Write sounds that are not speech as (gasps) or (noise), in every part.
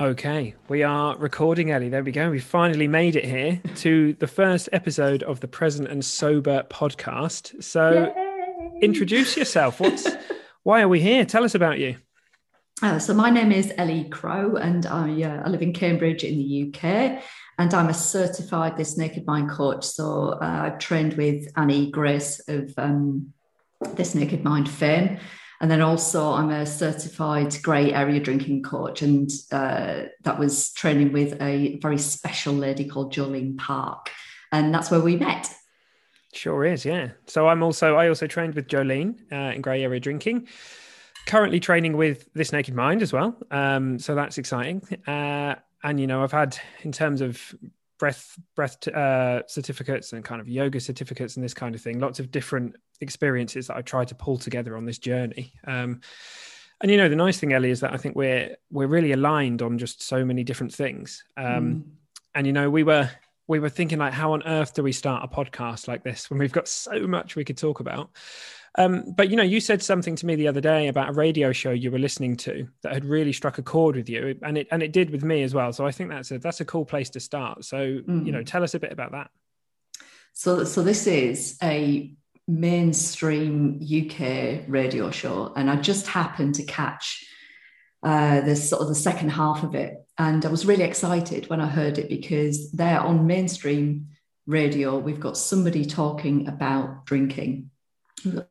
Okay, we are recording, Ellie. There we go. We finally made it here (laughs) to the first episode of the Present and Sober podcast. So, Yay! introduce yourself. What's (laughs) why are we here? Tell us about you. Uh, so, my name is Ellie Crow, and I, uh, I live in Cambridge in the UK. And I'm a certified This Naked Mind coach. So, uh, I've trained with Annie Grace of um, This Naked Mind fame. And then also, I'm a certified grey area drinking coach, and uh, that was training with a very special lady called Jolene Park, and that's where we met. Sure is, yeah. So I'm also I also trained with Jolene uh, in grey area drinking. Currently training with This Naked Mind as well, um, so that's exciting. Uh, and you know, I've had in terms of breath breath uh, certificates and kind of yoga certificates and this kind of thing. Lots of different experiences that I tried to pull together on this journey. Um, and you know, the nice thing, Ellie, is that I think we're we're really aligned on just so many different things. Um, mm. And you know, we were we were thinking like, how on earth do we start a podcast like this when we've got so much we could talk about? Um, but you know, you said something to me the other day about a radio show you were listening to that had really struck a chord with you, and it and it did with me as well. So I think that's a that's a cool place to start. So mm. you know, mm. tell us a bit about that. So so this is a mainstream UK radio show, and I just happened to catch uh, the sort of the second half of it, and I was really excited when I heard it because there on mainstream radio we've got somebody talking about drinking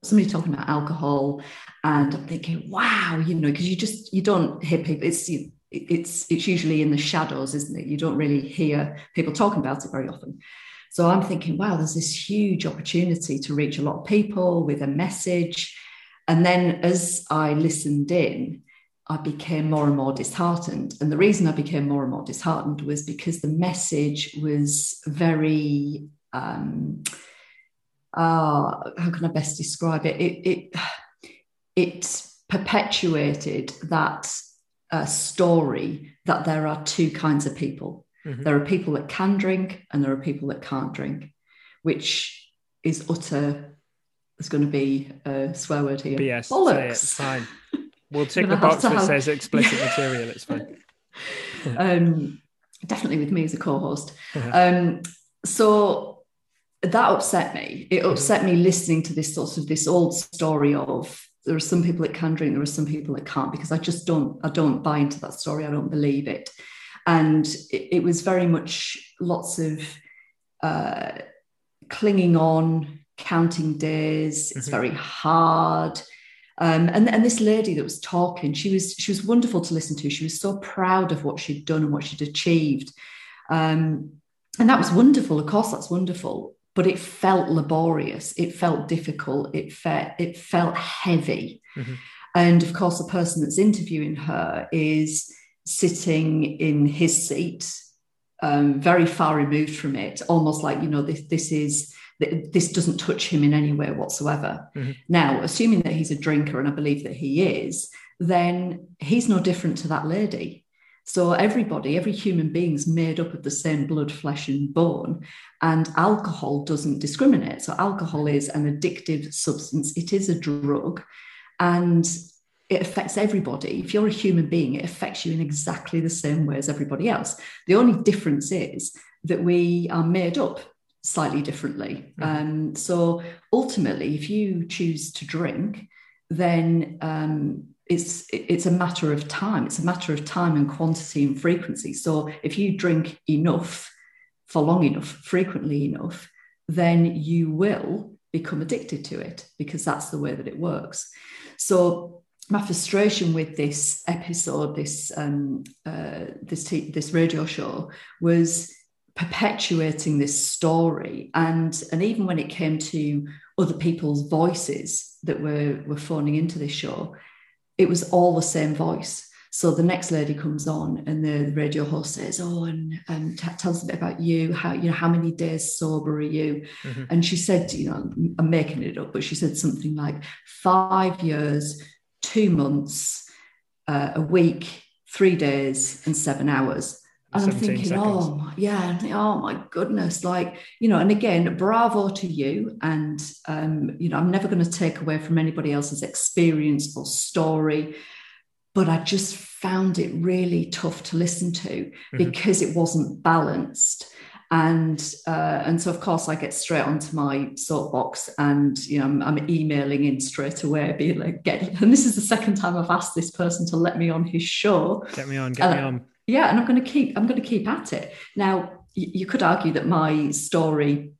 somebody talking about alcohol and i'm thinking wow you know because you just you don't hear people it's it's it's usually in the shadows isn't it? You don't really hear people talking about it very often. So i'm thinking wow there's this huge opportunity to reach a lot of people with a message. And then as i listened in i became more and more disheartened. And the reason i became more and more disheartened was because the message was very um, uh, how can I best describe it? It it, it perpetuated that uh, story that there are two kinds of people. Mm-hmm. There are people that can drink, and there are people that can't drink, which is utter. There's going to be a swear word here. BS. Bollocks. It's fine. (laughs) We'll tick the box that have... says explicit (laughs) material. It's fine. um, definitely with me as a co-host. Uh-huh. Um, so that upset me. It mm-hmm. upset me listening to this sort of this old story of there are some people that can drink, there are some people that can't, because I just don't, I don't buy into that story. I don't believe it. And it, it was very much lots of uh, clinging on, counting days. It's mm-hmm. very hard. Um, and, and this lady that was talking, she was she was wonderful to listen to. She was so proud of what she'd done and what she'd achieved. Um, and that was wonderful. Of course, that's wonderful but it felt laborious it felt difficult it felt it felt heavy mm-hmm. and of course the person that's interviewing her is sitting in his seat um, very far removed from it almost like you know this this is this doesn't touch him in any way whatsoever mm-hmm. now assuming that he's a drinker and i believe that he is then he's no different to that lady so everybody, every human being is made up of the same blood, flesh, and bone. And alcohol doesn't discriminate. So alcohol is an addictive substance. It is a drug, and it affects everybody. If you're a human being, it affects you in exactly the same way as everybody else. The only difference is that we are made up slightly differently. Mm-hmm. Um, so ultimately, if you choose to drink, then um, it's it's a matter of time. It's a matter of time and quantity and frequency. So if you drink enough for long enough frequently enough then you will become addicted to it because that's the way that it works. So my frustration with this episode this um, uh, this t- this radio show was perpetuating this story. And and even when it came to other people's voices that were were phoning into this show it was all the same voice. So the next lady comes on, and the radio host says, "Oh, and um, t- tell us a bit about you. How you know how many days sober are you?" Mm-hmm. And she said, "You know, I'm making it up, but she said something like five years, two months, uh, a week, three days, and seven hours." And I'm thinking, seconds. oh yeah, oh my goodness, like you know. And again, bravo to you. And um, you know, I'm never going to take away from anybody else's experience or story but I just found it really tough to listen to mm-hmm. because it wasn't balanced. And uh, and so of course I get straight onto my soapbox and you know I'm, I'm, emailing in straight away, being like, get and this is the second time I've asked this person to let me on his show. Get me on, get uh, me on. Yeah, and I'm going to keep I'm going to keep at it. Now you could argue that my story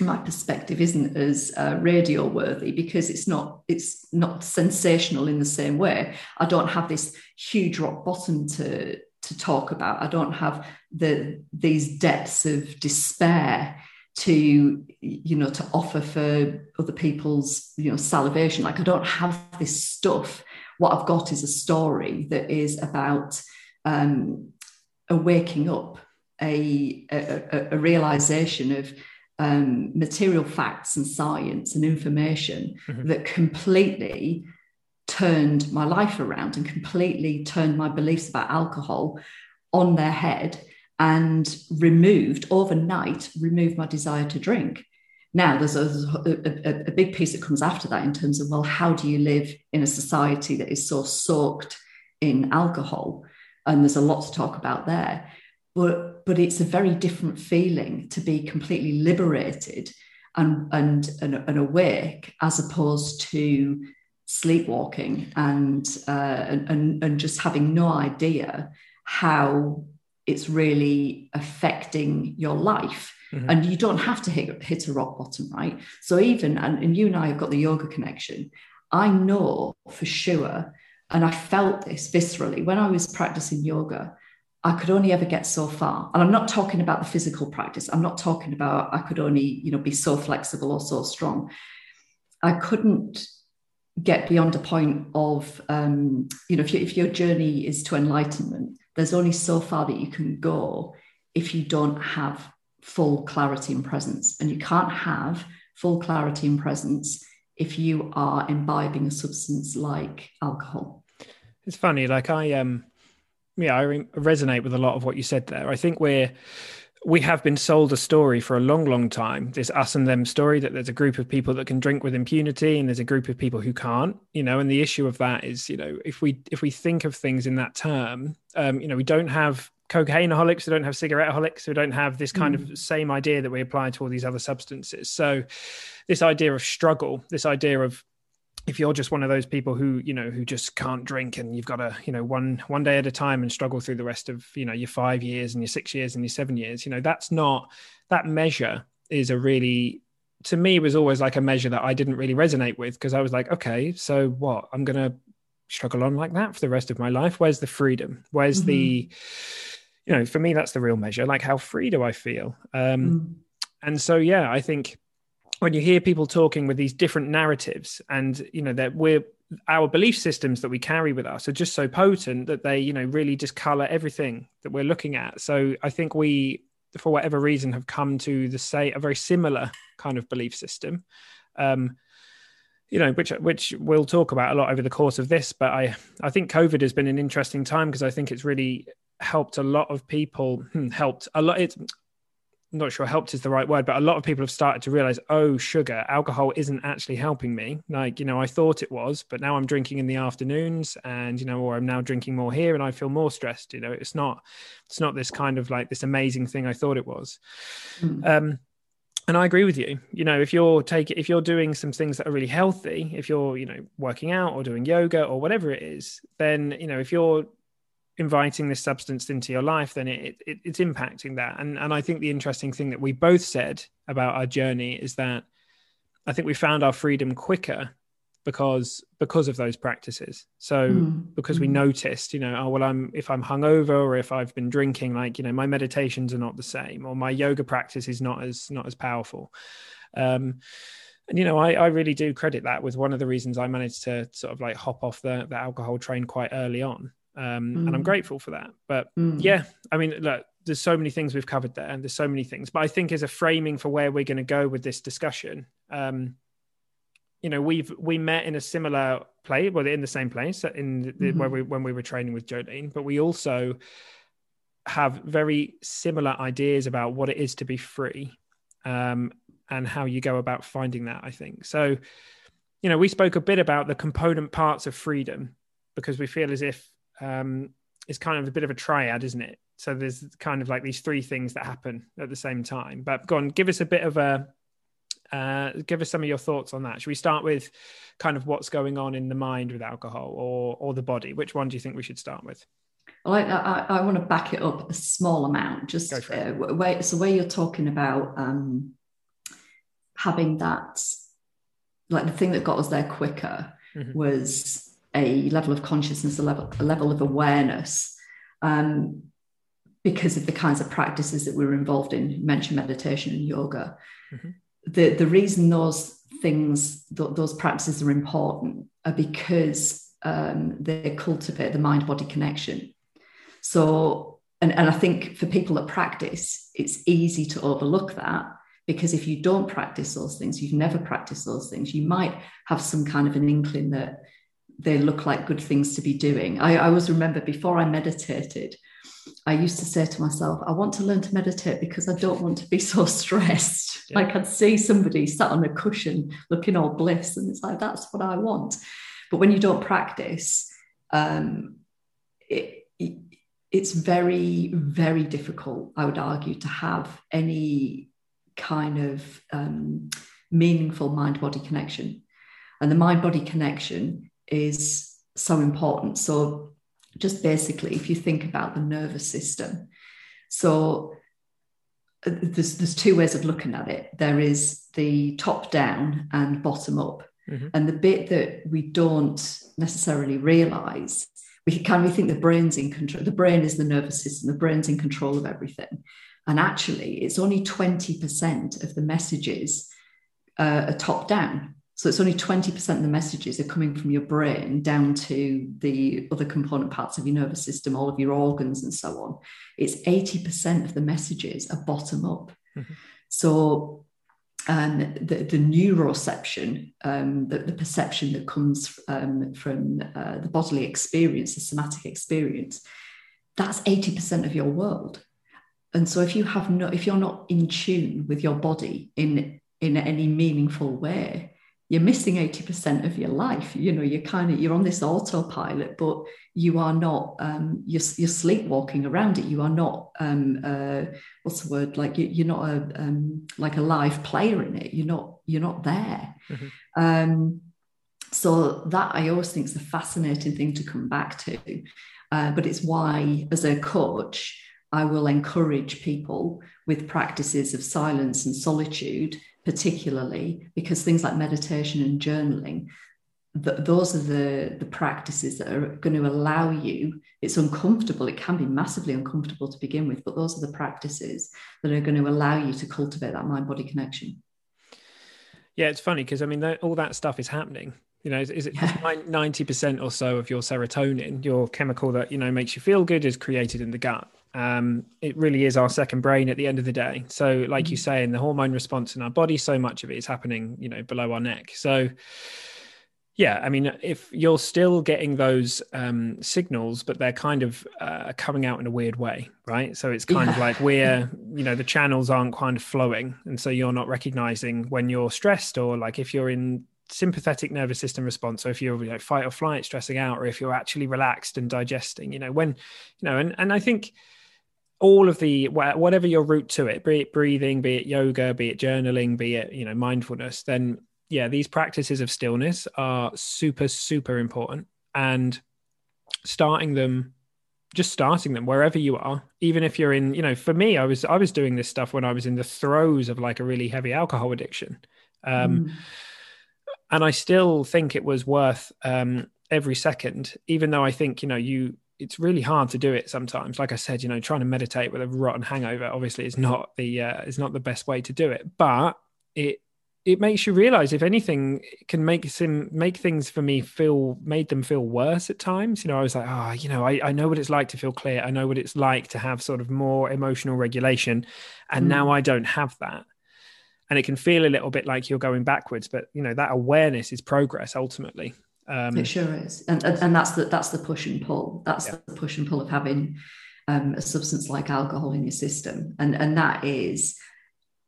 my perspective isn't as uh, radio worthy because it's not it's not sensational in the same way. I don't have this huge rock bottom to to talk about. I don't have the these depths of despair to you know to offer for other people's you know salivation. Like i don't have this stuff. What i've got is a story that is about um a waking up a, a, a realization of um, material facts and science and information mm-hmm. that completely turned my life around and completely turned my beliefs about alcohol on their head and removed overnight removed my desire to drink now there's a, a, a, big piece that comes after that in terms of well how do you live in a society that is so soaked in alcohol and there's a lot to talk about there. But but it's a very different feeling to be completely liberated and and and, and awake as opposed to sleepwalking and, uh, and and just having no idea how it's really affecting your life. Mm-hmm. and you don't have to hit, hit a rock bottom right? So even and, and you and i have got the yoga connection. I know for sure and i felt this viscerally when i was practicing yoga I could only ever get so far. And I'm not talking about the physical practice. I'm not talking about I could only, you know, be so flexible or so strong. I couldn't get beyond a point of, um, you know, if, you, if your journey is to enlightenment, there's only so far that you can go if you don't have full clarity and presence. And you can't have full clarity and presence if you are imbibing a substance like alcohol. It's funny, like I um yeah, I re- resonate with a lot of what you said there. I think we're we have been sold a story for a long, long time. This us and them story that there's a group of people that can drink with impunity, and there's a group of people who can't. You know, and the issue of that is, you know, if we if we think of things in that term, um, you know, we don't have cocaineaholics, we don't have cigaretteaholics, we don't have this kind mm. of same idea that we apply to all these other substances. So, this idea of struggle, this idea of if you're just one of those people who you know who just can't drink and you've got to you know one one day at a time and struggle through the rest of you know your five years and your six years and your seven years you know that's not that measure is a really to me was always like a measure that i didn't really resonate with because i was like okay so what i'm gonna struggle on like that for the rest of my life where's the freedom where's mm-hmm. the you know for me that's the real measure like how free do i feel um mm. and so yeah i think when you hear people talking with these different narratives and you know that we're our belief systems that we carry with us are just so potent that they you know really just color everything that we're looking at so i think we for whatever reason have come to the say a very similar kind of belief system um you know which which we'll talk about a lot over the course of this but i i think covid has been an interesting time because i think it's really helped a lot of people hmm, helped a lot it's I'm not sure helped is the right word, but a lot of people have started to realize, oh, sugar, alcohol isn't actually helping me. Like, you know, I thought it was, but now I'm drinking in the afternoons and, you know, or I'm now drinking more here and I feel more stressed. You know, it's not, it's not this kind of like this amazing thing I thought it was. Mm. Um, and I agree with you. You know, if you're taking, if you're doing some things that are really healthy, if you're, you know, working out or doing yoga or whatever it is, then, you know, if you're inviting this substance into your life, then it, it, it's impacting that. And and I think the interesting thing that we both said about our journey is that I think we found our freedom quicker because because of those practices. So mm. because we mm. noticed, you know, oh well, I'm if I'm hungover or if I've been drinking, like you know, my meditations are not the same, or my yoga practice is not as not as powerful. Um, and you know I, I really do credit that with one of the reasons i managed to sort of like hop off the, the alcohol train quite early on um, mm. and i'm mm. grateful for that but mm. yeah i mean look there's so many things we've covered there and there's so many things but i think as a framing for where we're going to go with this discussion um, you know we've we met in a similar place well in the same place in the, mm-hmm. where we when we were training with jolene but we also have very similar ideas about what it is to be free um, and how you go about finding that i think so you know we spoke a bit about the component parts of freedom because we feel as if um, it's kind of a bit of a triad isn't it? So there's kind of like these three things that happen at the same time. But go on give us a bit of a uh, give us some of your thoughts on that. Should we start with kind of what's going on in the mind with alcohol or or the body? Which one do you think we should start with? Well, I, I, I want to back it up a small amount just uh, where, so where you're talking about um, having that like the thing that got us there quicker mm-hmm. was a level of consciousness a level a level of awareness um, because of the kinds of practices that we were involved in you mentioned meditation and yoga mm-hmm. the the reason those things th- those practices are important are because um, they cultivate the mind body connection so and, and i think for people that practice it's easy to overlook that because if you don't practice those things, you've never practiced those things, you might have some kind of an inkling that they look like good things to be doing. I, I always remember before I meditated, I used to say to myself, I want to learn to meditate because I don't want to be so stressed. Yeah. Like I'd see somebody sat on a cushion looking all bliss, and it's like, that's what I want. But when you don't practice, um, it, it, it's very, very difficult, I would argue, to have any kind of um, meaningful mind body connection. And the mind body connection is so important. So, just basically, if you think about the nervous system, so uh, there's, there's two ways of looking at it there is the top down and bottom up. Mm-hmm. And the bit that we don't necessarily realize, we can we think the brain's in control. The brain is the nervous system, the brain's in control of everything. And actually, it's only 20% of the messages uh, are top down. So it's only 20% of the messages are coming from your brain down to the other component parts of your nervous system, all of your organs, and so on. It's 80% of the messages are bottom up. Mm-hmm. So um, the, the neuroception, um, the, the, perception that comes um, from uh, the bodily experience, the somatic experience, that's 80% of your world and so if you have no if you're not in tune with your body in in any meaningful way you're missing 80% of your life. You know you're kind of you're on this autopilot but you are not um, you're, you're sleepwalking around it. You are not um, uh, what's the word? Like you, are not a um, like a live player in it. You're not you're not there. Mm-hmm. um, so that i always think is a fascinating thing to come back to. Uh, but it's why as a coach I will encourage people with practices of silence and solitude, particularly because things like meditation and journaling, th- those are the, the practices that are going to allow you. It's uncomfortable, it can be massively uncomfortable to begin with, but those are the practices that are going to allow you to cultivate that mind body connection. Yeah, it's funny because I mean, all that stuff is happening you know is, is it ninety percent or so of your serotonin, your chemical that you know makes you feel good, is created in the gut. Um, it really is our second brain at the end of the day. So, like you say, in the hormone response in our body, so much of it is happening, you know, below our neck. So, yeah, I mean, if you're still getting those um, signals, but they're kind of uh, coming out in a weird way, right? So it's kind yeah. of like we're, (laughs) you know, the channels aren't kind of flowing, and so you're not recognizing when you're stressed, or like if you're in sympathetic nervous system response so if you're you know, fight or flight stressing out or if you're actually relaxed and digesting you know when you know and, and i think all of the whatever your route to it be it breathing be it yoga be it journaling be it you know mindfulness then yeah these practices of stillness are super super important. And starting them just starting them wherever you are even if you're in you know for me i was i was doing this stuff when i was in the throes of like a really heavy alcohol addiction. Um mm and I still think it was worth um, every second, even though I think you know you it's really hard to do it sometimes. Like I said, you know, trying to meditate with a rotten hangover obviously is not the uh, is not the best way to do it, but it it makes you realize if anything can make some make things for me feel made them feel worse at times. You know i was like oh you know I, I know what it's like to feel clear. I know what it's like to have sort of more emotional regulation. And mm. now i don't have that. And it can feel a little bit like you're going backwards but you know that awareness is progress ultimately um, it sure is and, and, that's the that's the push and pull that's yeah. the push and pull of having um, a substance like alcohol in your system and and that is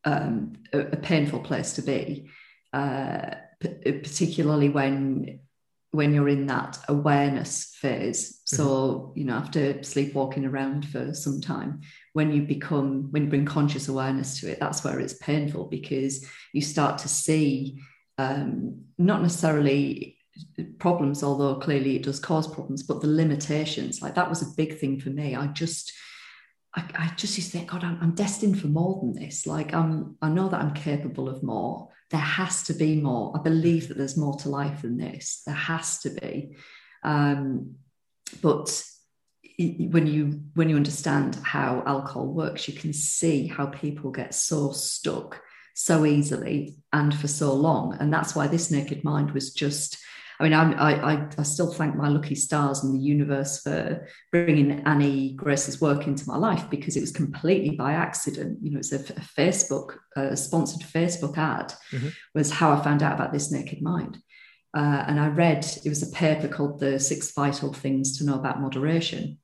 um, a, a, painful place to be, uh, p- particularly when when you're in that awareness phase. Mm-hmm. So you know, after sleepwalking around for some time, when you become when you bring conscious awareness to it, that's where it's painful because you start to see um, not necessarily problems, although clearly it does cause problems, but the limitations. Like that was a big thing for me. I just I, I just used to think, God, I'm, I'm, destined for more than this. Like I'm, I know that I'm capable of more. There has to be more. I believe that there's more to life than this. There has to be. Um, but when you when you understand how alcohol works, you can see how people get so stuck so easily and for so long. And that's why this naked mind was just I mean, I'm, I, I, still thank my lucky stars and the universe for bringing Annie Grace's work into my life because it was completely by accident. You know, it's a, a Facebook, a sponsored Facebook ad mm-hmm. was how I found out about this naked mind. Uh, and I read, it was a paper called The Six Vital Things to Know About Moderation.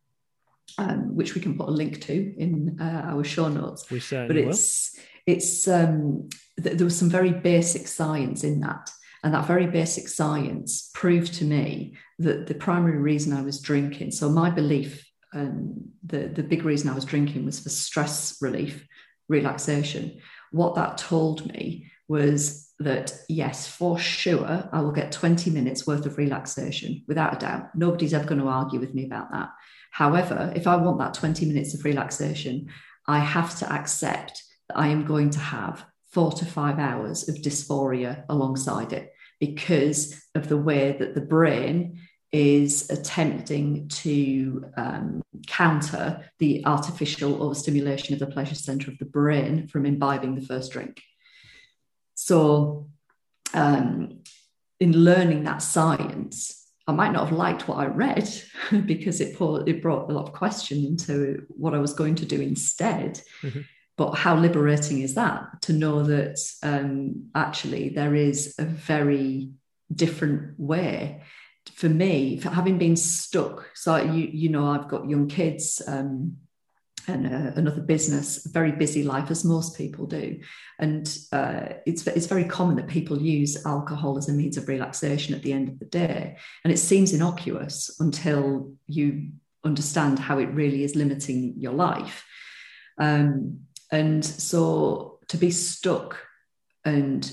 Um, which we can put a link to in uh, our show notes. We certainly but it's will. it's um, th- there was some very basic science in that, and that very basic science proved to me that the primary reason I was drinking, so my belief, um, the, the big reason I was drinking was for stress relief, relaxation. What that told me was that, yes, for sure, I will get 20 minutes worth of relaxation without a doubt. Nobody's ever going to argue with me about that. However, if I want that 20 minutes of relaxation, I have to accept that I am going to have four to five hours of dysphoria alongside it because of the way that the brain is attempting to um, counter the artificial overstimulation of the pleasure center of the brain from imbibing the first drink. So, um, in learning that science, I might not have liked what I read (laughs) because it, it brought a lot of question into what I was going to do instead. Mm-hmm but how liberating is that to know that um, actually there is a very different way for me for having been stuck so you you know i've got young kids um, and uh, another business, a very busy life, as most people do. And uh, it's, it's very common that people use alcohol as a means of relaxation at the end of the day. And it seems innocuous until you understand how it really is limiting your life. Um, and so to be stuck and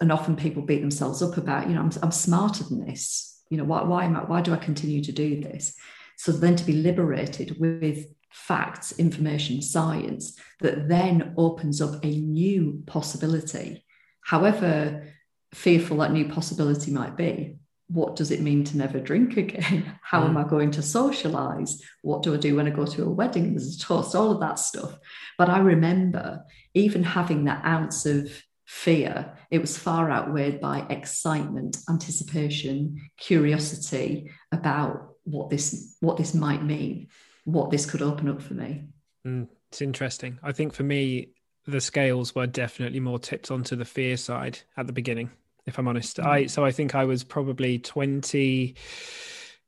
and often people beat themselves up about, you know, I'm, I'm smarter than this. You know, why, why am I, why do I continue to do this? So then to be liberated with facts, information, science that then opens up a new possibility, however fearful that new possibility might be, what does it mean to never drink again? (laughs) How mm. am I going to socialize? What do I do when I go to a wedding? There's a toast, all of that stuff. But I remember even having that ounce of fear, it was far outweighed by excitement, anticipation, curiosity about what this what this might mean, what this could open up for me. Mm, it's interesting. I think for me, the scales were definitely more tipped onto the fear side at the beginning if I'm honest. I mm. so I think I was probably 20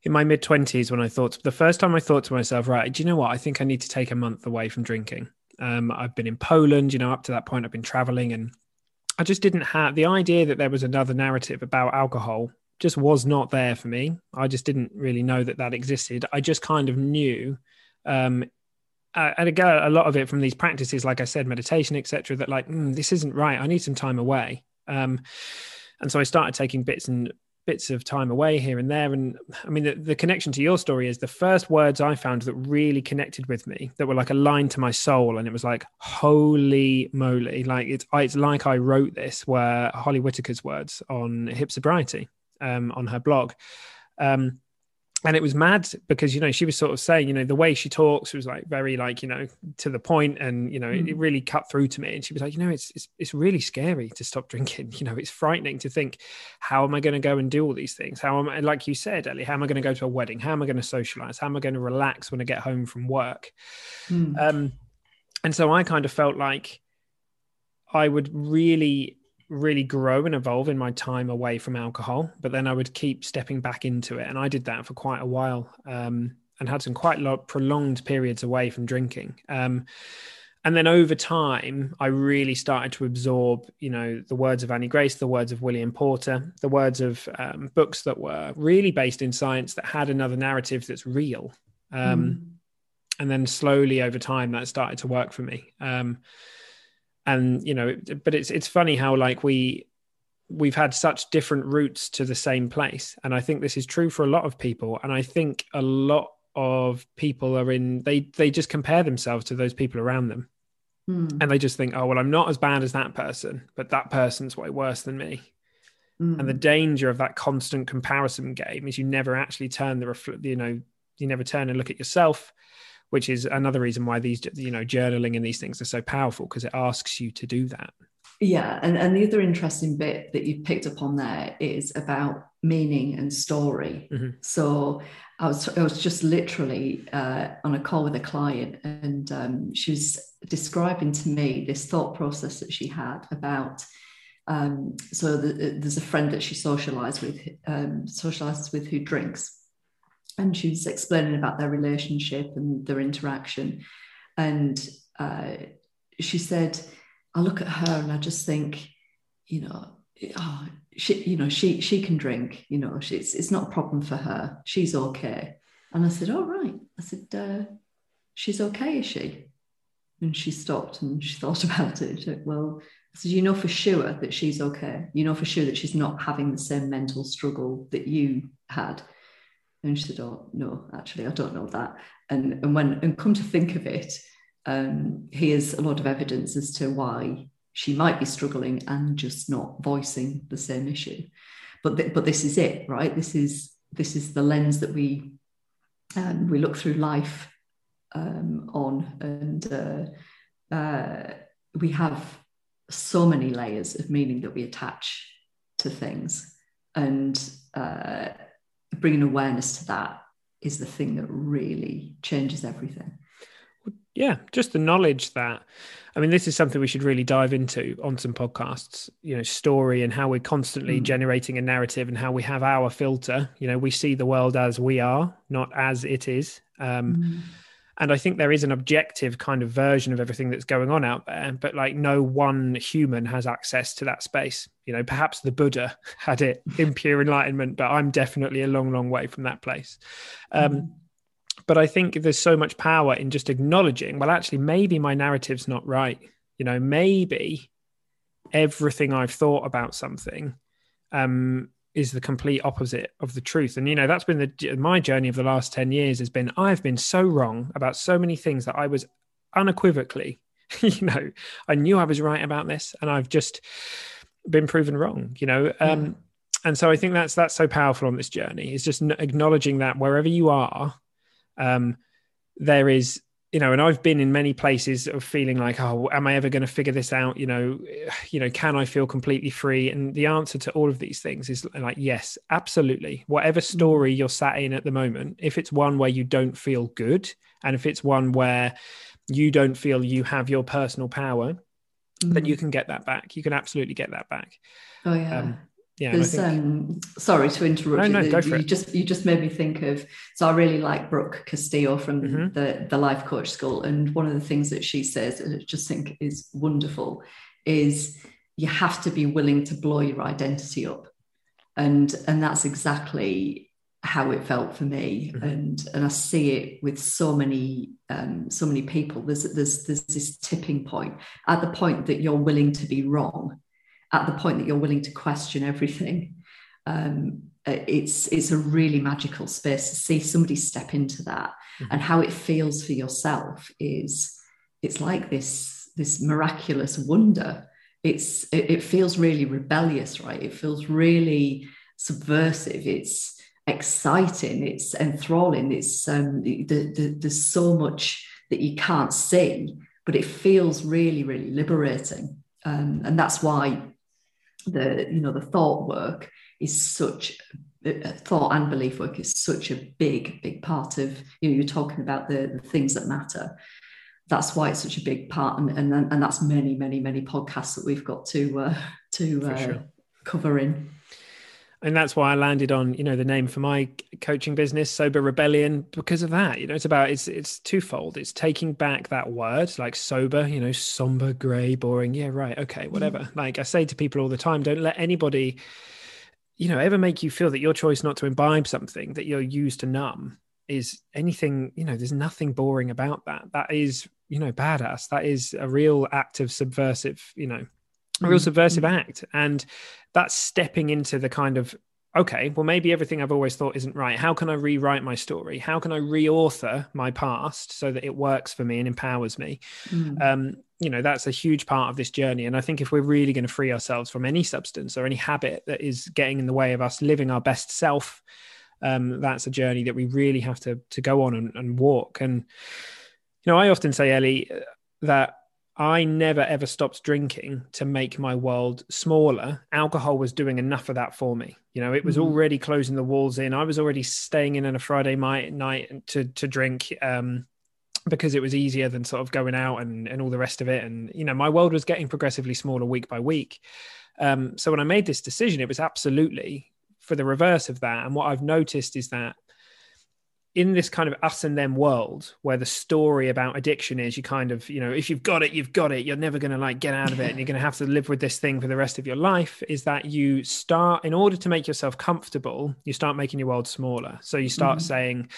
in my mid 20s when I thought the first time I thought to myself, right, do you know what? I think I need to take a month away from drinking. Um, I've been in Poland, you know, up to that point I've been traveling and I just didn't have the idea that there was another narrative about alcohol just was not there for me. I just didn't really know that that existed. I just kind of knew um, and again, a lot of it from these practices, like I said, meditation, etc., that like mm, this isn't right. I need some time away. Um, and so I started taking bits and bits of time away here and there. And I mean, the, the, connection to your story is the first words I found that really connected with me, that were like a line to my soul. And it was like, holy moly. Like it's, it's like I wrote this were Holly Whitaker's words on hip sobriety um, on her blog. Um, and it was mad because you know she was sort of saying you know the way she talks was like very like you know to the point and you know mm. it, it, really cut through to me. And she was like you know it's, it's it's really scary to stop drinking. (laughs) You know it's frightening to think how am i going to go and do all these things? How am i like you said ellie how am i going to go to a wedding? How am i going to socialize? How am i going to relax when i get home from work? Mm. um and so i kind of felt like i would really really grow and evolve in my time away from alcohol, but then I would keep stepping back into it. And I did that for quite a while um, and had some quite lot, prolonged periods away from drinking. Um, and then over time, I really started to absorb, you know, the words of Annie Grace, the words of William Porter, the words of um, books that were really based in science that had another narrative that's real. Mm. And then slowly over time, that started to work for me. And you know but it's it's funny how like we we've had such different routes to the same place. And i think this is true for a lot of people. And i think a lot of people are in they they just compare themselves to those people around them. Mm. and they just think oh well i'm not as bad as that person but that person's way worse than me. Mm. and the danger of that constant comparison game is you never actually turn the refl- you know you never turn and look at yourself which is another reason why these you know journaling and these things are so powerful because it asks you to do that yeah and, and the other interesting bit that you've picked up on there is about meaning and story mm-hmm. so I was, I was just literally uh, on a call with a client, and um, she was describing to me this thought process that she had about. Um, so the, there's a friend that she socializes with, um, socializes with who drinks, and she was explaining about their relationship and their interaction. And uh, she said, I look at her and I just think, you know, oh, she, you know, she she can drink, you know, it's, it's not a problem for her. She's okay. And I said, "All oh, right." I said, uh, "She's okay, is she?" And she stopped and she thought (laughs) about it. Said, well, I said, "You know for sure that she's okay. You know for sure that she's not having the same mental struggle that you had." And she said, Oh, no, actually, I don't know that. And, and when, and come to think of it, um, here's a lot of evidence as to why she might be struggling and just not voicing the same issue. But, th- but this is it, right? This is, this is the lens that we, um, we look through life um, on. And uh, uh, we have so many layers of meaning that we attach to things. And, uh, bringing awareness to that is the thing that really changes everything. Yeah, just the knowledge that, I mean, this is something we should really dive into on some podcasts, you know, story and how we're constantly mm. generating a narrative and how we have our filter. You know, we see the world as we are, not as it is. Um, mm and i think there is an objective kind of version of everything that's going on out there but like no one human has access to that space. You know perhaps the buddha (laughs) had it (laughs) in pure enlightenment but i'm definitely a long long way from that place. Um, mm. but i think there's so much power in just acknowledging well actually maybe my narrative's not right. You know maybe everything i've thought about something um is the complete opposite of the truth and you know that's been the my journey of the last 10 years has been i've been so wrong about so many things that i was unequivocally (laughs) you know i knew i was right about this and i've just been proven wrong you know um yeah. and so i think that's that's so powerful on this journey is just acknowledging that wherever you are um there is you know, and I've been in many places of feeling like, oh, am I ever going to figure this out? You know, (sighs) you know, can I feel completely free? And the answer to all of these things is like, yes, absolutely. Whatever mm. story you're sat in at the moment, if it's one where you don't feel good, and if it's one where you don't feel you have your personal power, mm. then you can get that back. You can absolutely get that back. Oh yeah. Um, yeah, There's, think... um, sorry to interrupt no, you. No, you, you just you just made me think of. So I really like Brooke Castillo from mm-hmm. the the Life Coach School, and one of the things that she says, and I just think is wonderful, is you have to be willing to blow your identity up, and and that's exactly how it felt for me, mm-hmm. and and I see it with so many um, so many people. There's there's there's this tipping point at the point that you're willing to be wrong at the point that you're willing to question everything. Um, it's it's a really magical space to see somebody step into that. Mm-hmm. and how it feels for yourself is it's like this this miraculous wonder. It's it, it feels really rebellious right? It feels really subversive. It's exciting, it's enthralling, it's um, the, the, there's so much that you can't see, but it feels really, really liberating. Um, and that's why the you know the thought work is such uh, thought and belief work is such a big big part of you know you're talking about the, the things that matter that's why it's such a big part and and, and that's many many many podcasts that we've got to uh, to uh, sure. cover in and that's why I landed on you know the name for my coaching business sober rebellion because of that. You know it's about it's it's twofold. It's taking back that word like sober you know somber gray boring. Yeah right. Okay whatever. Mm. like I say to people all the time don't let anybody you know ever make you feel that your choice not to imbibe something that you're used to numb is anything you know there's nothing boring about that. That is you know badass. That is a real act of subversive you know a real mm. subversive mm. act and that's stepping into the kind of okay, well, maybe everything I've always thought isn't right. How can I rewrite my story? How can I reauthor my past so that it works for me and empowers me? Mm. Um, you know, that's a huge part of this journey. And I think if we're really going to free ourselves from any substance or any habit that is getting in the way of us living our best self, um, that's a journey that we really have to to go on and, and walk. And you know, I often say, Ellie, that I never ever stopped drinking to make my world smaller. Alcohol was doing enough of that for me. You know, it was mm-hmm. already closing the walls in. I was already staying in on a Friday night, night to to drink um, because it was easier than sort of going out and and all the rest of it. And you know, my world was getting progressively smaller week by week. Um, so when I made this decision, it was absolutely for the reverse of that. And what I've noticed is that in this kind of us and them world where the story about addiction is you kind of you know if you've got it you've got it. You're never going to like get out of it and you're going to have to live with this thing for the rest of your life is that you start in order to make yourself comfortable you start making your world smaller. So you start mm-hmm. saying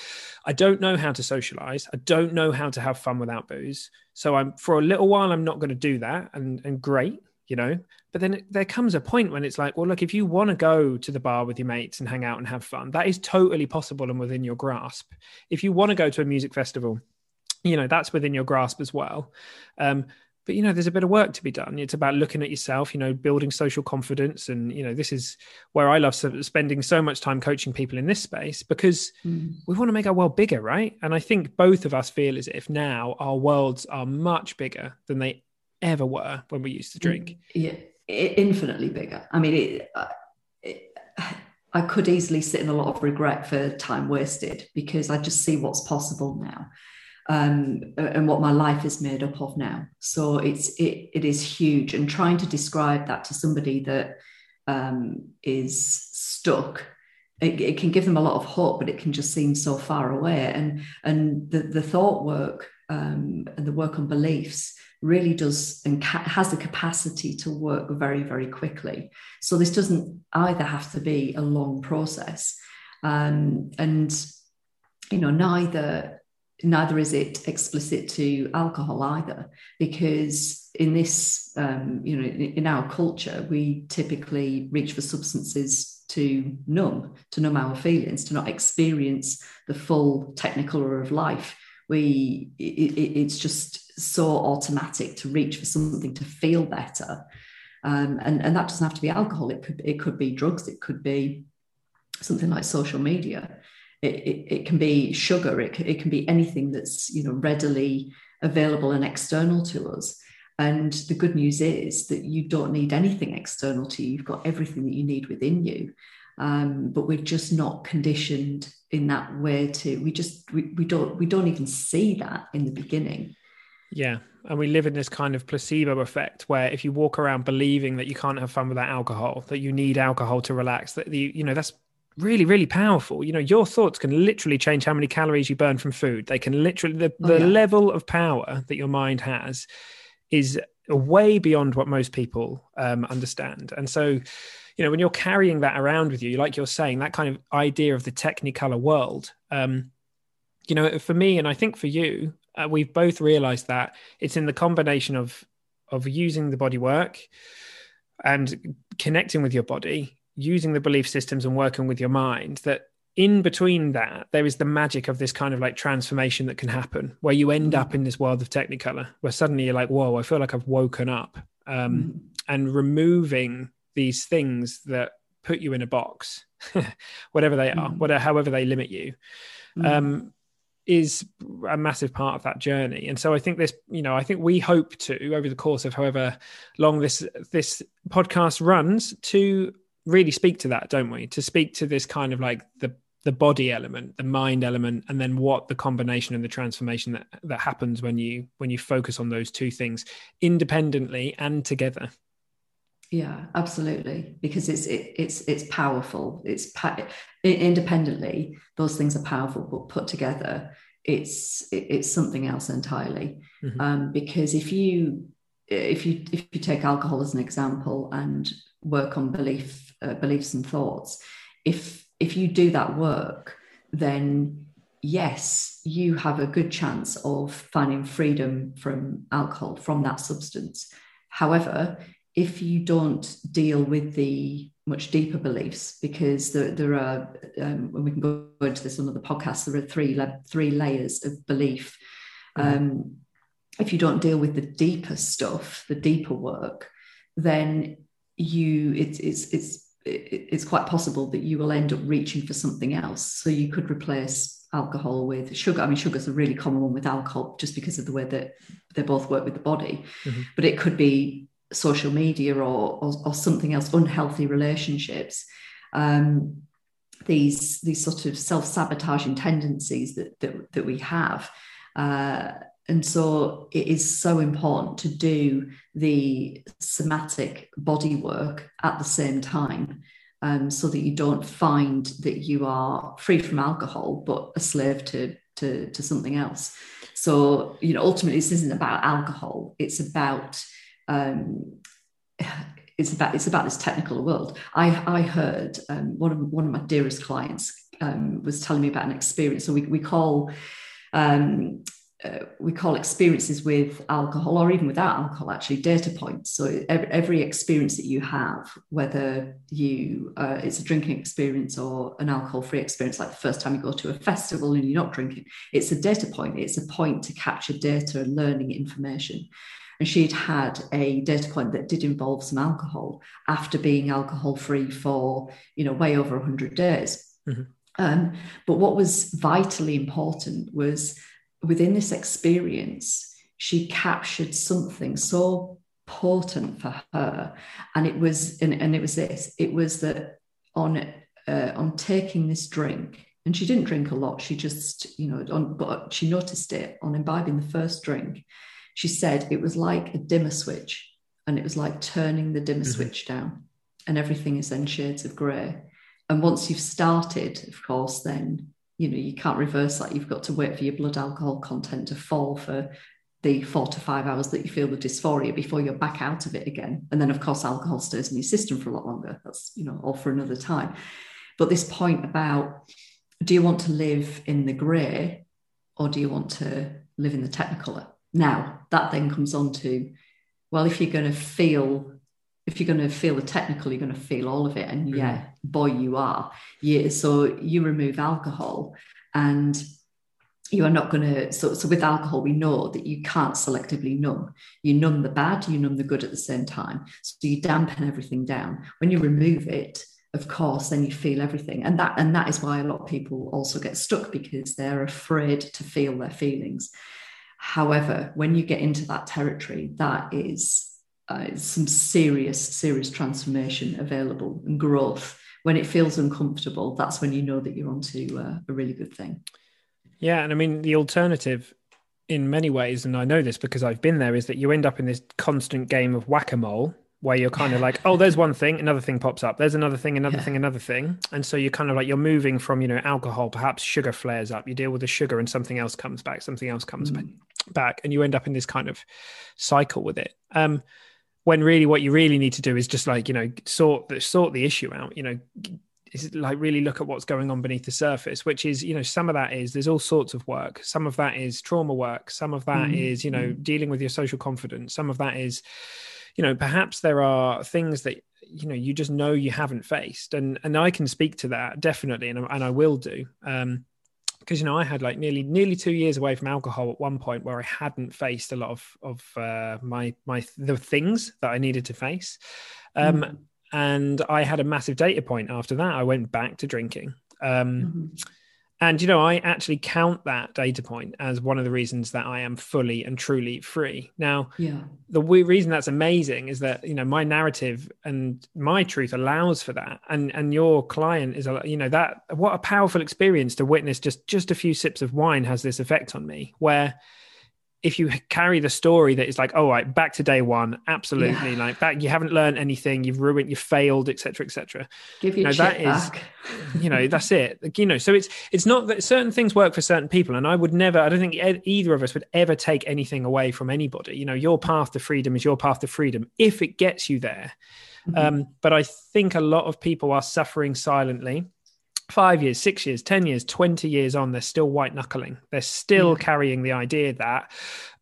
i don't know how to socialize. I don't know how to have fun without booze. So i'm for a little while i'm not going to do that and and great you know? But then there comes a point when it's like well look if you want to go to the bar with your mates and hang out and have fun that is totally possible and within your grasp. If you want to go to a music festival you know that's within your grasp as well. Um, but you know there's a bit of work to be done. It's about looking at yourself you know building social confidence and you know this is where i love spending so much time coaching people in this space because mm. we want to make our world bigger right? And i think both of us feel as if now our worlds are much bigger than they ever were when we used to drink. Yeah, infinitely bigger. I mean, it, it, I could easily sit in a lot of regret for time wasted because I just see what's possible now. Um, and what my life is made up of now. So it's it, it is huge. And trying to describe that to somebody that um, is stuck, it, it, can give them a lot of hope, but it can just seem so far away. And and the the thought work um, and the work on beliefs really does and ca- has the capacity to work very, very quickly. So this doesn't either have to be a long process, um, and you know neither neither is it explicit to alcohol either, because in this um, you know in, our culture we typically reach for substances to numb, to numb our feelings, to not experience the full technicolor of life. We it, it's just so automatic to reach for something to feel better. Um, and, and that doesn't have to be alcohol. It could, it could be drugs. It could be something like social media. It, it, it can be sugar. It, it can be anything that's, you know, readily available and external to us. And the good news is that you don't need anything external to you. You've got everything that you need within you. Um, but we're just not conditioned in that way to we just we, we don't we don't even see that in the beginning yeah. And we live in this kind of placebo effect where if you walk around believing that you can't have fun without alcohol, that you need alcohol to relax, that you, you know, that's really, really powerful. You know, your thoughts can literally change how many calories you burn from food. They can literally, the, oh, the yeah. level of power that your mind has is way beyond what most people um, understand. And so, you know, when you're carrying that around with you, like you're saying, that kind of idea of the technicolor world, um, you know, for me, and I think for you, uh, we've both realized that it's in the combination of of using the body work and connecting with your body using the belief systems and working with your mind that in between that there is the magic of this kind of like transformation that can happen where you end up in this world of technicolor where suddenly you're like whoa i feel like i've woken up um, mm. and removing these things that put you in a box, (laughs) whatever they are, mm. whatever however they limit you. Mm. Um, is a massive part of that journey and so i think this you know i think we hope to over the course of however long this this podcast runs to really speak to that don't we to speak to this kind of like the the body element the mind element and then what the combination and the transformation that that happens when you when you focus on those two things independently and together yeah absolutely because it's it, it's it's powerful it's pa- independently those things are powerful but put together it's it, it's something else entirely mm-hmm. um, because if you if you if you take alcohol as an example and work on belief uh, beliefs and thoughts if if you do that work, then yes, you have a good chance of finding freedom from alcohol, from that substance. However, if you don't deal with the much deeper beliefs, because there, there are, um, when we can go into this on other podcast, there are three, three layers of belief. Mm-hmm. Um, if you don't deal with the deeper stuff, the deeper work, then you it's it's it's it's quite possible that you will end up reaching for something else. So you could replace alcohol with sugar. I mean, sugar's a really common one with alcohol just because of the way that they both work with the body. Mm-hmm. But it could be social media or, or, or something else, unhealthy relationships. Um, these these sort of self-sabotaging tendencies that that, that we have. Uh, and so it is so important to do the somatic body work at the same time um, so that you don't find that you are free from alcohol but a slave to, to, to something else. So, you know, ultimately, this isn't about alcohol, it's about. Um, it's about it's about this technicolor world. I I heard um, one of one of my dearest clients um, was telling me about an experience. So we we call um, uh, we call experiences with alcohol or even without alcohol actually data points so every, every experience that you have whether you uh, it's a drinking experience or an alcohol free experience like the first time you go to a festival and you're not drinking it's a data point it's a point to capture data and learning information and she'd had a data point that did involve some alcohol after being alcohol free for you know way over 100 days mm-hmm. um, but what was vitally important was within this experience, she captured something so potent for her. And it was, and, and it was this, it was that on uh, on taking this drink, and she didn't drink a lot, she just, you know, on, but she noticed it on imbibing the first drink. She said it was like a dimmer switch, and it was like turning the dimmer mm-hmm. switch down, and everything is then shades of grey. And once you've started, of course, then you know you can't reverse that. You've got to wait for your blood alcohol content to fall for the four to five hours that you feel the dysphoria before you're back out of it again. And then of course alcohol stays in your system for a lot longer. That's you know all for another time. But this point about do you want to live in the grey or do you want to live in the technicolor? Now that then comes on to well if you're going to feel if you're going to feel the technicolor, you're going to feel all of it. And mm-hmm. yeah, boy, you are. Yeah. So you remove alcohol and you are not going to. So, so with alcohol, we know that you can't selectively numb. You numb the bad, you numb the good at the same time. So you dampen everything down. When you remove it, of course, then you feel everything. And that, and that is why a lot of people also get stuck because they're afraid to feel their feelings. However, when you get into that territory, that is uh, some serious, serious transformation available and growth. When it feels uncomfortable, that's when you know that you're onto uh, a really good thing. Yeah, and I mean the alternative in many ways, and I know this because I've been there, is that you end up in this constant game of whack a mole where you're kind of like, oh, there's one thing, another thing pops up, there's another thing, another yeah. thing, another thing. And so you're kind of like, you're moving from, you know, alcohol, perhaps sugar flares up, you deal with the sugar and something else comes back, something else comes mm. Back, and you end up in this kind of cycle with it. Um, when really what you really need to do is just like you know sort the sort the issue out you know is like really look at what's going on beneath the surface which is you know some of that is there's all sorts of work some of that is trauma work some of that mm-hmm. is you know mm-hmm. dealing with your social confidence some of that is you know perhaps there are things that you know you just know you haven't faced and and i can speak to that definitely and, and i will do um because you know I had like nearly nearly two years away from alcohol at one point where I hadn't faced a lot of of uh, my my the things that I needed to face, um, mm. and I had a massive data point after that. I went back to drinking. Um, Mm-hmm. And you know, I actually count that data point as one of the reasons that I am fully and truly free. Now, Yeah. the w- reason that's amazing is that you know my narrative and my truth allows for that and and your client is a you know that what a powerful experience to witness just just a few sips of wine has this effect on me where if you carry the story that is like oh right back to day one absolutely Yeah. like back you haven't learned anything you've ruined you failed etc etc Give your No, shit that is- back. you know that's it Like, you know so it's it's not that certain things work for certain people and i would never i don't think either of us would ever take anything away from anybody you know your path to freedom is your path to freedom if it gets you there Mhm. um, but i think a lot of people are suffering silently five years six years ten years 20 years on they're still white knuckling they're still Yeah. carrying the idea that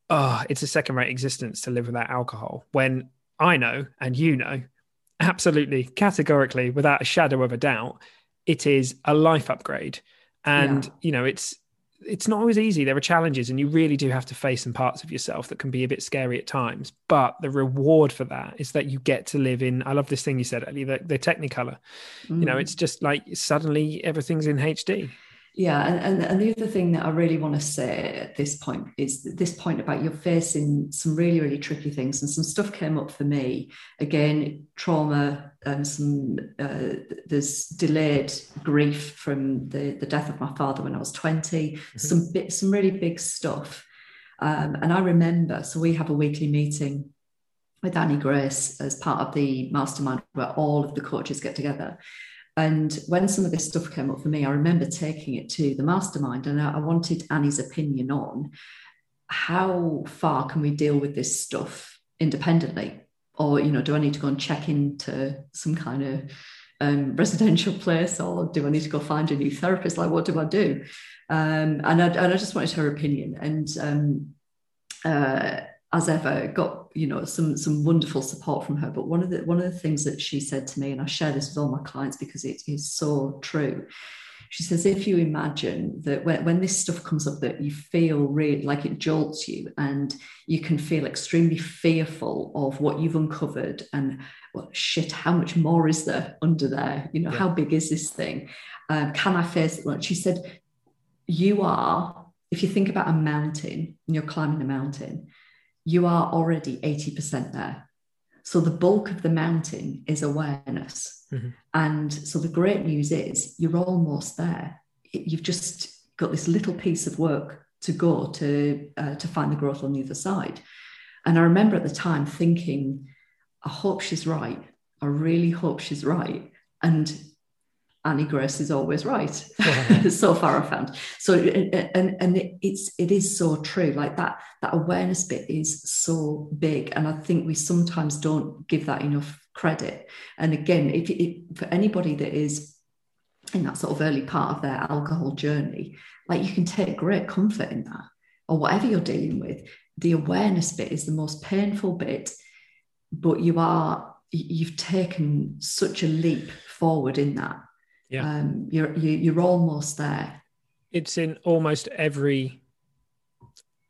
oh it's a second rate existence to live without alcohol when i know and you know absolutely categorically without a shadow of a doubt it is a life upgrade and Yeah. you know it's it's not always easy. There are challenges and you really do have to face some parts of yourself that can be a bit scary at times. But the reward for that is that you get to live in i love this thing you said earlier the, the technicolor. You know Mm. it's just like suddenly everything's in hd Yeah, and, and, and the other thing that I really want to say at this point is this point about you're facing some really, really tricky things, and some stuff came up for me. Again, trauma and some uh, there's delayed grief from the, the death of my father when I was 20, some bit some really big stuff. Um, and I remember, so we have a weekly meeting with Annie Grace as part of the mastermind where all of the coaches get together. And when some of this stuff came up for me, I remember taking it to the mastermind and I wanted Annie's opinion on how far can we deal with this stuff independently? Or, you know, do I need to go and check into some kind of um, (laughs) residential place or do I need to go find a new therapist? Like, what do I do? Um, and, I, and I just wanted her opinion. And um, uh, as ever, got you know some some wonderful support from her. But one of the one of the things that she said to me, and I share this with all my clients because it is so true. She says, if you imagine that when, when this stuff comes up, that you feel really like it jolts you, and you can feel extremely fearful of what you've uncovered, and well, shit, how much more is there under there? You know, Yeah. how big is this thing? Um, can I face it? Like she said, you are. If you think about a mountain and you're climbing a mountain, you are already 80% there. So the bulk of the mountain is awareness. Mhm. And so the great news is you're almost there. You've just got this little piece of work to go to, uh, to find the growth on the other side. And I remember at the time thinking, I hope she's right. I really hope she's right. And Annie Grace is always right. (laughs) so far, I found. So and and it, it's it is so true. Like that that awareness bit is so big, and I think we sometimes don't give that enough credit. And again, if, if for anybody that is in that sort of early part of their alcohol journey, like you can take great comfort in that, or whatever you're dealing with. The awareness bit is the most painful bit, but you are you've taken such a leap forward in that. Yeah. Um, you're you, you're almost there. it's in almost every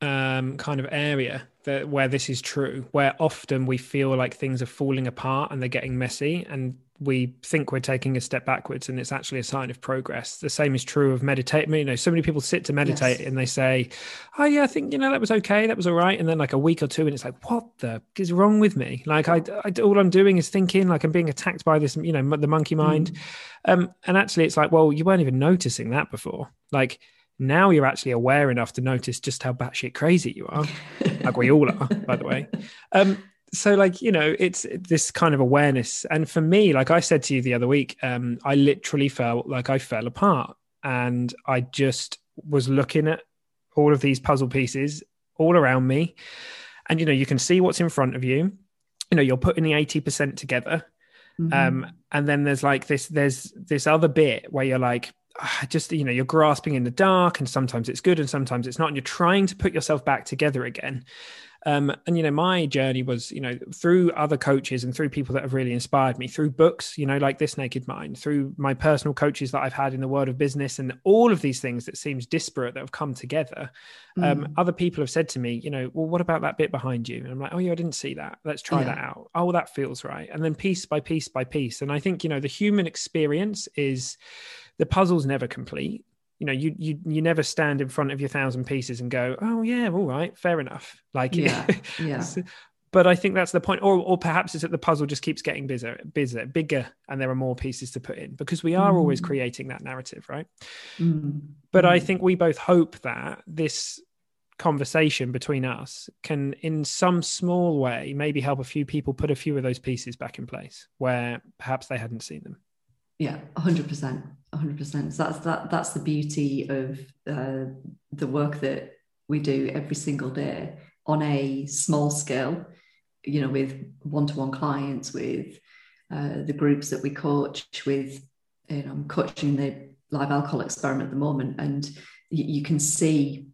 um, kind of area that where this is true, where often we feel like things are falling apart and they're getting messy, and we think we're taking a step backwards, and it's actually a sign of progress. The same is true of meditate. You know, so many people sit to meditate Yes. and they say, "Oh yeah, I think you know that was okay, that was all right," and then like a week or two, and it's like, "What the is wrong with me?" Like I, I all I'm doing is thinking, like I'm being attacked by this, you know, the monkey mind. Um, and actually, it's like, well, you weren't even noticing that before. Like now, you're actually aware enough to notice just how batshit crazy you are, like we all are, by the way. (laughs) Um, so, like you know, it's this kind of awareness. And for me, like I said to you the other week, um, I literally felt like I fell apart, and I just was looking at all of these puzzle pieces all around me, and you know, you can see what's in front of you. You know, you're putting the eighty percent together Mhm. um and then there's like this there's this other bit where you're like ah, just you know you're grasping in the dark and sometimes it's good and sometimes it's not and you're trying to put yourself back together again Um, and you know, my journey was, you know, through other coaches and through people that have really inspired me, through books, you know, like this Naked Mind, through my personal coaches that I've had in the world of business, and all of these things that seems disparate that have come together. Um, mm. Other people have said to me, you know, well, what about that bit behind you? And I'm like, oh yeah, I didn't see that. Let's try yeah. that out. Oh, that feels right. And then piece by piece by piece. And I think, you know, the human experience is the puzzle's never complete you know you you you never stand in front of your thousand pieces and go oh yeah all right fair enough (laughs) like yeah (laughs) yeah but i think that's the point or or perhaps it's that the puzzle just keeps getting bigger bigger bigger and there are more pieces to put in because we are mm. always creating that narrative right mm. but mm. i think we both hope that this conversation between us can in some small way maybe help a few people put a few of those pieces back in place where perhaps they hadn't seen them yeah 100% 100% so that's that that's the beauty of uh, the work that we do every single day on a small scale you know with one-to-one clients with uh, the groups that we coach with you know i'm coaching the live alcohol experiment at the moment and you, you can see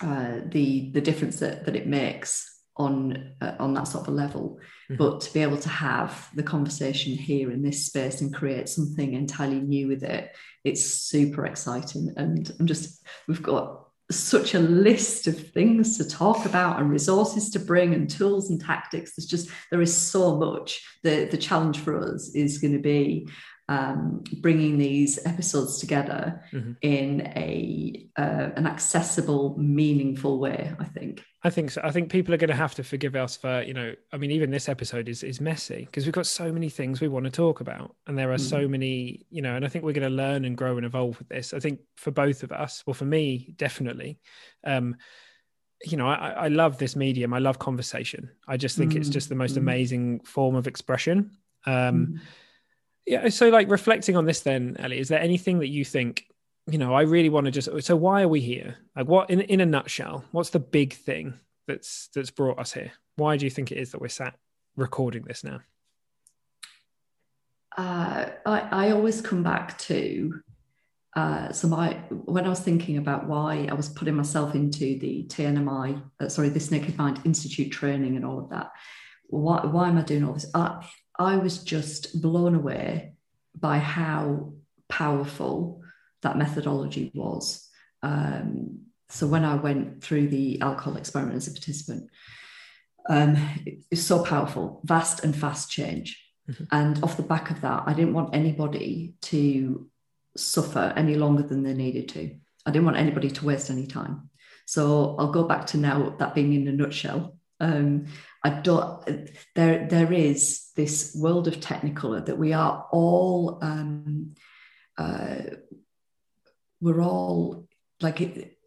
uh, the the difference that, that it makes on uh, on that sort of a level. Hmm. but to be able to have the conversation here in this space and create something entirely new with it it's super exciting. And i'm just we've got such a list of things to talk about and resources to bring and tools and tactics. There's just there is so much. The the challenge for us is going to be um, bringing these episodes together mm-hmm. in a uh, an accessible, meaningful way. I think. I think so. I think people are going to have to forgive us for you know. I mean, even this episode is is messy because we've got so many things we want to talk about, and there are mm. so many you know. And I think we're going to learn and grow and evolve with this. I think for both of us, well, for me, definitely. Um, you know, I, I love this medium. I love conversation. I just think mm. it's just the most mm. amazing form of expression. Um, mm yeah so like reflecting on this then ellie is there anything that you think you know i really want to just so why are we here? Like what in, in a nutshell what's the big thing that's that's brought us here? Why do you think it is that we're sat recording this now? Uh, I, I always come back to uh, so my when I was thinking about why I was putting myself into the TNMI, uh, sorry, this Naked Mind Institute training and all of that, why, why am I doing all this? I, I was just blown away by how powerful that methodology was. Um, so when I went through the alcohol experiment as a participant, um, it's so powerful, vast and fast change. Mm-hmm. And off the back of that, I didn't want anybody to suffer any longer than they needed to. I didn't want anybody to waste any time. So I'll go back to now that being in a nutshell. Um, I don't. There, there is this world of Technicolor that we are all. Um, uh, we're all like it,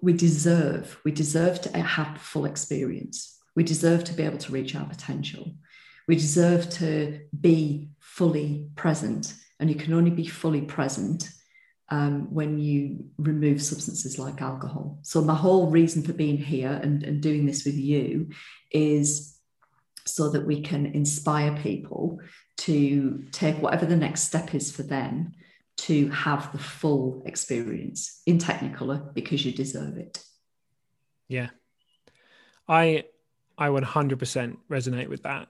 we deserve. We deserve to have full experience. We deserve to be able to reach our potential. We deserve to be fully present, and you can only be fully present um, when you remove substances like alcohol. So, my whole reason for being here and, and doing this with you is so that we can inspire people to take whatever the next step is for them to have the full experience in Technicolor because you deserve it. Yeah. I I 100% resonate with that.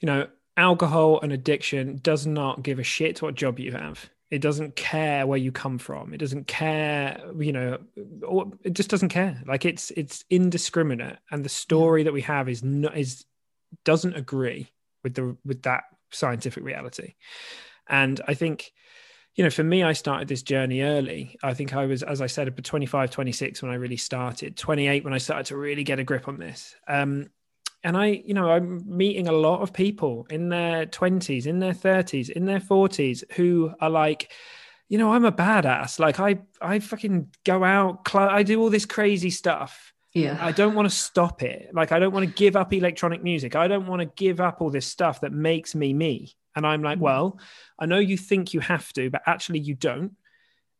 You know, alcohol and addiction does not give a shit what job you have it doesn't care where you come from. It doesn't care you know or it just doesn't care. Like it's it's indiscriminate. And the story that we have is not is doesn't agree with the with that scientific reality. And i think you know for me i started this journey early. I think i was as i said 25 26 when i really started. 28 when i started to really get a grip on this. Um and I, you know, I'm meeting a lot of people in their 20s, in their 30s, in their 40s who are like, you know, I'm a badass. Like I, I fucking go out, cl- I do all this crazy stuff. Yeah. I don't want to stop it. Like I don't want to give up electronic music. I don't want to give up all this stuff that makes me me. And I'm like, mm. well, I know you think you have to, but actually you don't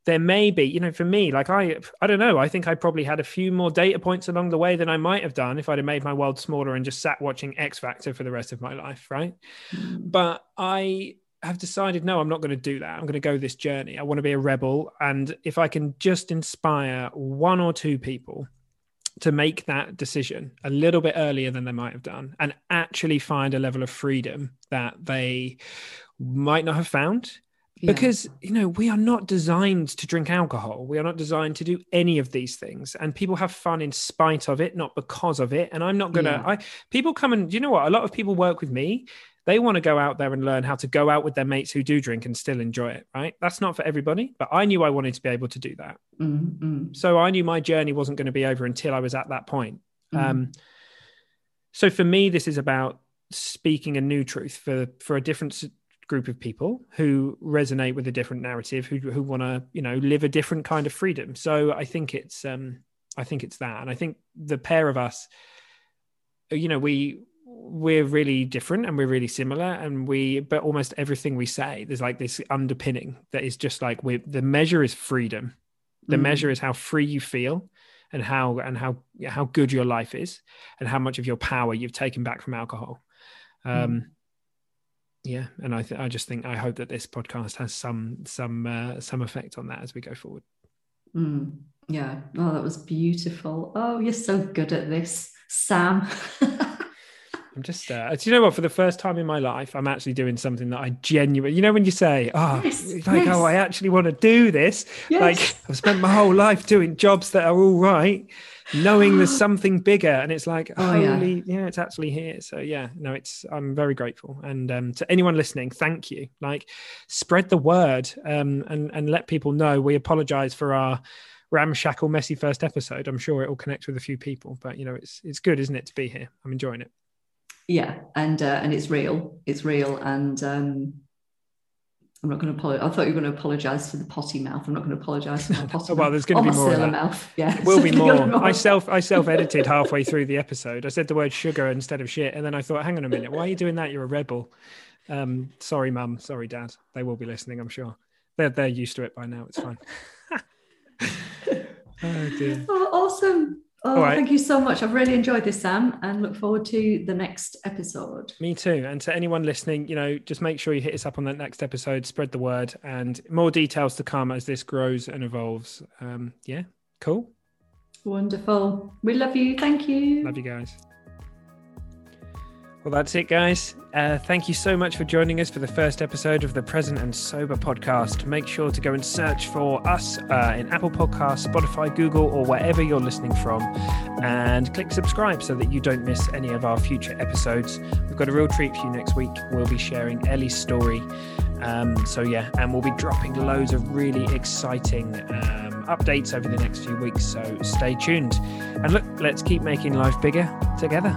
there may be, you know, for me, like I, I don't know. I think I probably had a few more data points along the way than I might have done if I'd have made my world smaller and just sat watching X Factor for the rest of my life, right? Mm. But I have decided, no, I'm not going to do that. I'm going to go this journey. I want to be a rebel, and if I can just inspire one or two people to make that decision a little bit earlier than they might have done and actually find a level of freedom that they might not have found yeah. because you know we are not designed to drink alcohol we are not designed to do any of these things and people have fun in spite of it not because of it and i'm not gonna yeah. i people come and you know what a lot of people work with me they want to go out there and learn how to go out with their mates who do drink and still enjoy it right that's not for everybody but i knew i wanted to be able to do that mm-hmm. so i knew my journey wasn't going to be over until i was at that point mm-hmm. um, so for me this is about speaking a new truth for for a different group of people who resonate with a different narrative who, who want to you know live a different kind of freedom so i think it's um i think it's that and i think the pair of us you know we we're really different and we're really similar and we but almost everything we say there's like this underpinning that is just like we the measure is freedom the mm. measure is how free you feel and how and how how good your life is and how much of your power you've taken back from alcohol um mm. Yeah and i th- i just think i hope that this podcast has some some uh, some effect on that as we go forward mm. yeah oh that was beautiful oh you're so good at this sam (laughs) I'm just, uh, do you know what? For the first time in my life, I'm actually doing something that I genuinely, you know, when you say, oh, yes, like, yes. oh, I actually want to do this. Yes. Like, I've spent my whole life doing jobs that are all right, knowing there's (gasps) something bigger. And it's like, oh, yeah. yeah. it's actually here. So, yeah, no, it's, I'm very grateful. And um, to anyone listening, thank you. Like, spread the word um, and, and let people know. We apologize for our, ramshackle messy first episode i'm sure it will connect with a few people but you know it's it's good isn't it to be here i'm enjoying it yeah and uh, and it's real it's real and um I'm not going to apologize. I thought you were going to apologize for the potty mouth. I'm not going to apologize for my (laughs) potty mouth. oh, well, there's going to be more of that. mouth. Yeah, will be (laughs) more. more. I self I self edited halfway through the episode. I said the word sugar instead of shit, and then I thought, hang on a minute, why are you doing that? You're a rebel. Um, sorry, mum. Sorry, dad. They will be listening. I'm sure. They're they're used to it by now. It's fine. (laughs) oh dear. Oh, awesome. Oh, right. thank you so much. I've really enjoyed this, Sam, and look forward to the next episode. Me too. And to anyone listening, you know, just make sure you hit us up on that next episode, spread the word, and more details to come as this grows and evolves. Um, yeah, cool. Wonderful. We love you. Thank you. Love you guys. Well, that's it, guys. Uh, thank you so much for joining us for the first episode of the Present and Sober podcast. Make sure to go and search for us uh, in Apple Podcasts, Spotify, Google, or wherever you're listening from, and click subscribe so that you don't miss any of our future episodes. We've got a real treat for you next week. We'll be sharing Ellie's story. Um, so, yeah, and we'll be dropping loads of really exciting. Um, updates over the next few weeks, so stay tuned. And look, let's keep making life bigger together.